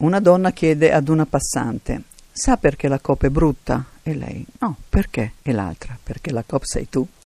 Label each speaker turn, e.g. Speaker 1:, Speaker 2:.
Speaker 1: Una donna chiede ad una passante: Sa perché la COP è brutta? E lei: No, perché? E l'altra: Perché la COP sei tu.